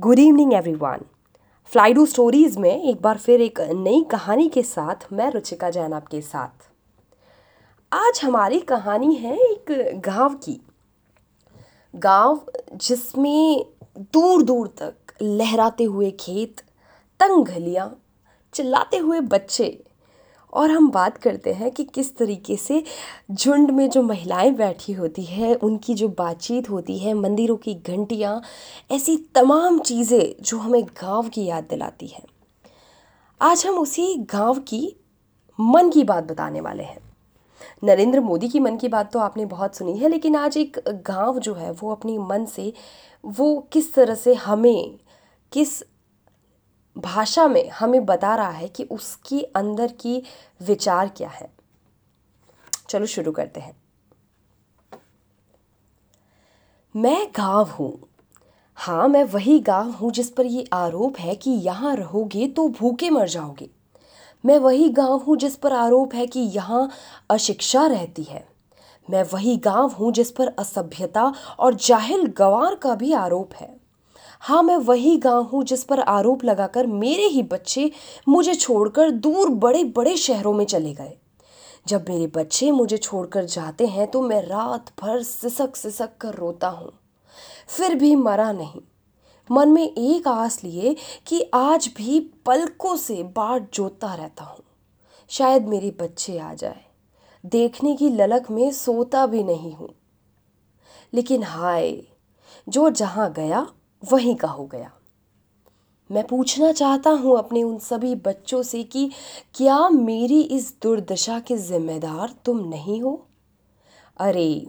Good evening everyone फ्लाइडू stories में एक बार फिर एक नई कहानी के साथ मैं रुचिका जैन आपके साथ। आज हमारी कहानी है एक गाँव की। गाँव जिसमें दूर दूर तक लहराते हुए खेत तंग गलियाँ चिल्लाते हुए बच्चे और हम बात करते हैं कि किस तरीके से झुंड में जो महिलाएँ बैठी होती है, उनकी जो बातचीत होती है, मंदिरों की घंटियाँ, ऐसी तमाम चीज़ें जो हमें गाँव की याद दिलाती हैं। आज हम उसी गाँव की मन की बात बताने वाले हैं। नरेंद्र मोदी की मन की बात तो आपने बहुत सुनी है, लेकिन आज एक गाँव जो है, वो अपनी मन से, वो किस तरह से हमें, किस भाषा में हमें बता रहा है कि उसकी अंदर की विचार क्या है। चलो शुरू करते हैं। मैं गाँव हूँ। हाँ मैं वही गाँव हूँ जिस पर ये आरोप है कि यहाँ रहोगे तो भूखे मर जाओगे। मैं वही गाँव हूँ जिस पर आरोप है कि यहाँ अशिक्षा रहती है। मैं वही गाँव हूँ जिस पर असभ्यता और जाहिल गंवार का भी आरोप है। हाँ मैं वही गाँव हूँ जिस पर आरोप लगाकर मेरे ही बच्चे मुझे छोड़कर दूर बड़े बड़े शहरों में चले गए। जब मेरे बच्चे मुझे छोड़कर जाते हैं तो मैं रात भर सिसक सिसक कर रोता हूँ। फिर भी मरा नहीं। मन में एक आस लिए कि आज भी पलकों से बाट जोतता रहता हूँ। शायद मेरे बच्चे आ जाए। देखने की ललक में सोता भी नहीं हूँ। लेकिन हाय, जो जहाँ गया वहीं का हो गया। मैं पूछना चाहता हूँ अपने उन सभी बच्चों से कि क्या मेरी इस दुर्दशा के ज़िम्मेदार तुम नहीं हो? अरे,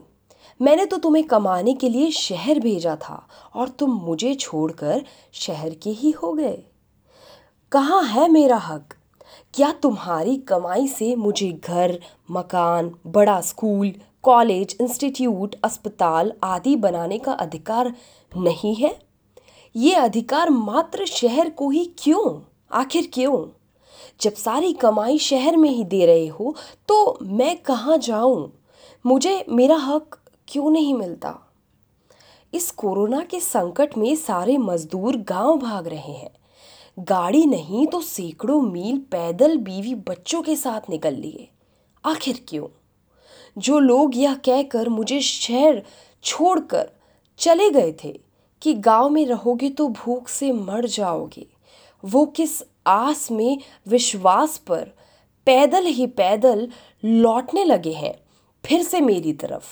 मैंने तो तुम्हें कमाने के लिए शहर भेजा था और तुम मुझे छोड़कर शहर के ही हो गए। कहाँ है मेरा हक? क्या तुम्हारी कमाई से मुझे घर, मकान, बड़ा स्कूल, कॉलेज, इंस्टीट्यूट, अस्पताल आदि बनाने का अधिकार नहीं है? ये अधिकार मात्र शहर को ही क्यों? आखिर क्यों? जब सारी कमाई शहर में ही दे रहे हो तो मैं कहाँ जाऊँ? मुझे मेरा हक क्यों नहीं मिलता? इस कोरोना के संकट में सारे मजदूर गाँव भाग रहे हैं। गाड़ी नहीं तो सैकड़ों मील पैदल बीवी बच्चों के साथ निकल लिए। आखिर क्यों? जो लोग यह कहकर मुझे शहर छोड़कर चले गए थे कि गाँव में रहोगे तो भूख से मर जाओगे। वो किस आस में विश्वास पर पैदल ही पैदल लौटने लगे हैं, फिर से मेरी तरफ़।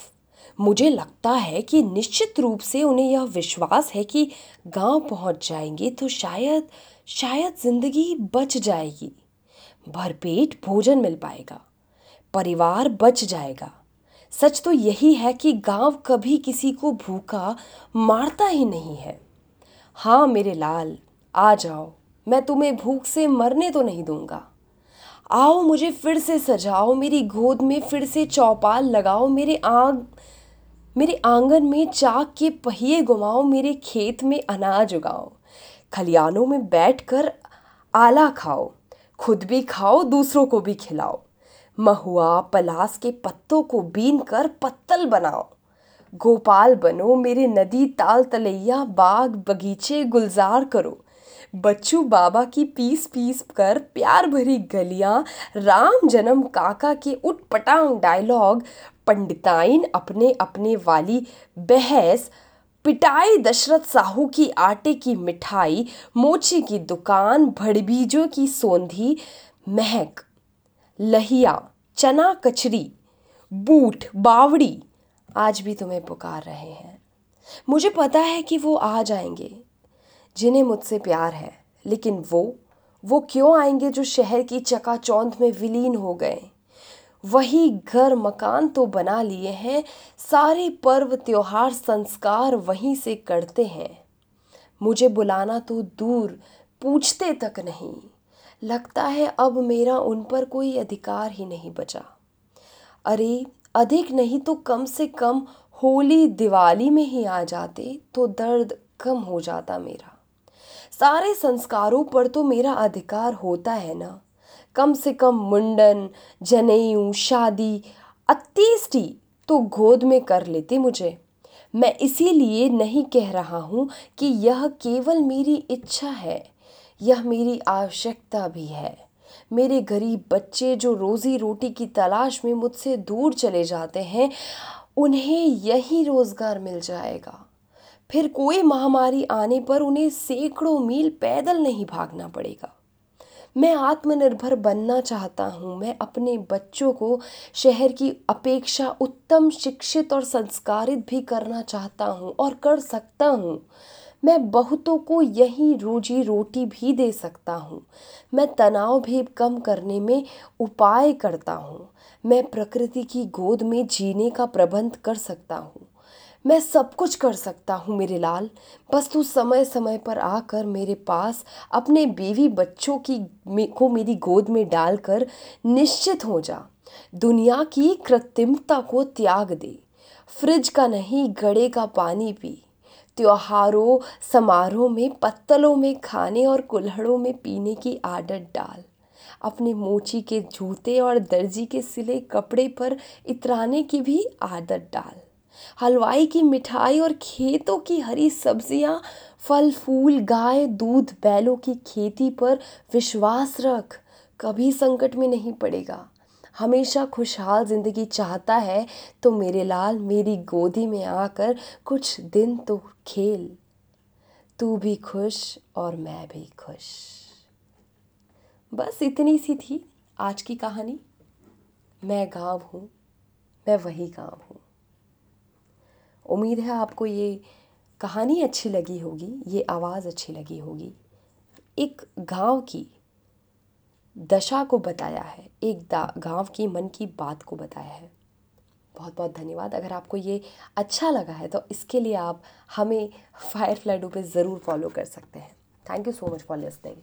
मुझे लगता है कि निश्चित रूप से उन्हें यह विश्वास है कि गाँव पहुँच जाएँगे तो शायद शायद ज़िंदगी बच जाएगी। भरपेट भोजन मिल पाएगा, परिवार बच जाएगा। सच तो यही है कि गाँव कभी किसी को भूखा मारता ही नहीं है। हाँ मेरे लाल, आ जाओ, मैं तुम्हें भूख से मरने तो नहीं दूँगा। आओ मुझे फिर से सजाओ मेरी गोद में, फिर से चौपाल लगाओ मेरे आग, मेरे आँगन में चाक के पहिए घुमाओ, मेरे खेत में अनाज उगाओ, खलियानों में बैठकर आला खाओ, खुद भी खाओ, दूसरों को भी खिलाओ। महुआ पलास के पत्तों को बीन कर पत्तल बनाओ। गोपाल बनो मेरे नदी ताल तलैया, बाग बगीचे गुलजार करो। बच्चू बाबा की पीस पीस कर प्यार भरी गलियाँ, राम जन्म काका के उठ पटांग डायलॉग, पंडिताइन अपने अपने वाली बहस, पिटाई दशरथ साहू की आटे की मिठाई, मोची की दुकान, भड़बीजों की सोंधी, महक। लहिया, चना कचरी, बूट, बावड़ी आज भी तुम्हें पुकार रहे हैं। मुझे पता है कि वो आ जाएँगे, जिन्हें मुझसे प्यार है, लेकिन वो वो क्यों आएँगे जो शहर की चकाचौंध में विलीन हो गए? वही घर मकान तो बना लिए हैं, सारे पर्व, त्योहार, संस्कार वहीं से करते हैं। मुझे बुलाना तो दूर, पूछते तक नहीं। लगता है अब मेरा उन पर कोई अधिकार ही नहीं बचा। अरे, अधिक नहीं तो कम से कम होली दिवाली में ही आ जाते तो दर्द कम हो जाता मेरा। सारे संस्कारों पर तो मेरा अधिकार होता है ना। कम से कम मुंडन, जनेऊ, शादी अत्येष्टि तो गोद में कर लेते मुझे। मैं इसीलिए नहीं कह रहा हूँ कि यह केवल मेरी इच्छा है। यह मेरी आवश्यकता भी है। मेरे गरीब बच्चे जो रोज़ी रोटी की तलाश में मुझसे दूर चले जाते हैं, उन्हें यही रोज़गार मिल जाएगा। फिर कोई महामारी आने पर उन्हें सैकड़ों मील पैदल नहीं भागना पड़ेगा। मैं आत्मनिर्भर बनना चाहता हूँ। मैं अपने बच्चों को शहर की अपेक्षा उत्तम शिक्षित और संस्कारित भी करना चाहता हूँ और कर सकता हूँ। मैं बहुतों को यही रोजी रोटी भी दे सकता हूँ। मैं तनाव भी कम करने में उपाय करता हूँ। मैं प्रकृति की गोद में जीने का प्रबंध कर सकता हूँ। मैं सब कुछ कर सकता हूँ मेरे लाल। बस तू समय समय पर आकर मेरे पास अपने बीवी बच्चों की को मेरी गोद में डालकर निश्चित हो जा। दुनिया की कृत्रिमता को त्याग दे। फ्रिज का नहीं, गड़े का पानी पी। त्योहारों, समारोह में पत्तलों में खाने और कुल्हड़ों में पीने की आदत डाल। अपने मोची के जूते और दर्जी के सिले कपड़े पर इतराने की भी आदत डाल। हलवाई की मिठाई और खेतों की हरी सब्ज़ियाँ, फल, फूल, गाय, दूध, बैलों की खेती पर विश्वास रख। कभी संकट में नहीं पड़ेगा। हमेशा खुशहाल ज़िंदगी चाहता है तो मेरे लाल, मेरी गोदी में आकर कुछ दिन तो खेल। तू भी खुश और मैं भी खुश। बस इतनी सी थी आज की कहानी। मैं गाँव हूँ, मैं वही गाँव हूँ। उम्मीद है आपको ये कहानी अच्छी लगी होगी, ये आवाज़ अच्छी लगी होगी। एक गाँव की दशा को बताया है, एक गाँव की मन की बात को बताया है। बहुत बहुत धन्यवाद। अगर आपको ये अच्छा लगा है तो इसके लिए आप हमें फायर फ्लाइडो पे ज़रूर फॉलो कर सकते हैं। Thank you so much for listening